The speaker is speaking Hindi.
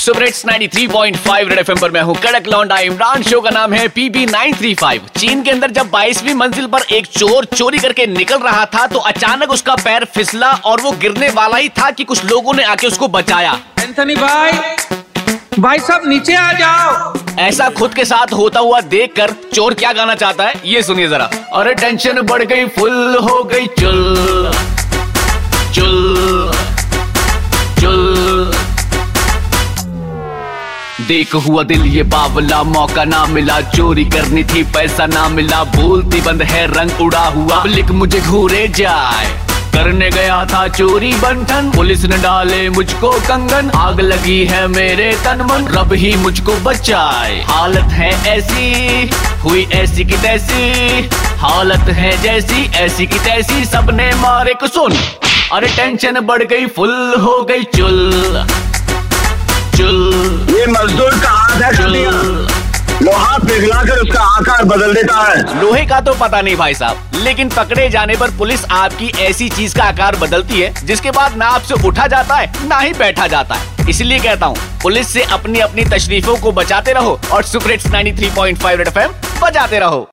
सुपरहिट्स 93.5 रेड एफएम पर मैं हूँ कड़क लौंडा इमरान। शो का नाम है पीबी 935 चीन के अंदर जब 22वीं मंजिल पर एक चोर चोरी करके निकल रहा था तो अचानक उसका पैर फिसला और वो गिरने वाला ही था कि कुछ लोगों ने आके उसको बचाया। एंथनी भाई भाई सब नीचे आ जाओ। ऐसा खुद के साथ होता हुआ देखकर चोर क्या गाना चाहता है ये सुनिए जरा। अरे टेंशन बढ़ गई फुल हो गई चुल। देख हुआ दिल ये बावला, मौका ना मिला, चोरी करनी थी, पैसा ना मिला, बोलती बंद है, रंग उड़ा हुआ। लिख मुझे घूरे जाए, करने गया था चोरी बंठन पुलिस ने डाले मुझको कंगन, आग लगी है मेरे तन मन। रब ही मुझको बचाए, हालत है ऐसी, हुई ऐसी की तैसी। हालत है जैसी, ऐसी की तैसी, सबने मारे को सुन। अरे टेंशन बढ़ गई, फुल हो गई चुल चुल। ये मजदूर का हाथ है कटिया लोहा पिघलाकर उसका आकार बदल देता है। लोहे का तो पता नहीं भाई साहब लेकिन पकड़े जाने पर पुलिस आपकी ऐसी चीज़ का आकार बदलती है जिसके बाद ना आपसे उठा जाता है ना ही बैठा जाता है। इसलिए कहता हूँ पुलिस से अपनी अपनी तशरीफों को बचाते रहो और सुपरेट्स 93.5 रेड एफएम बजाते रहो।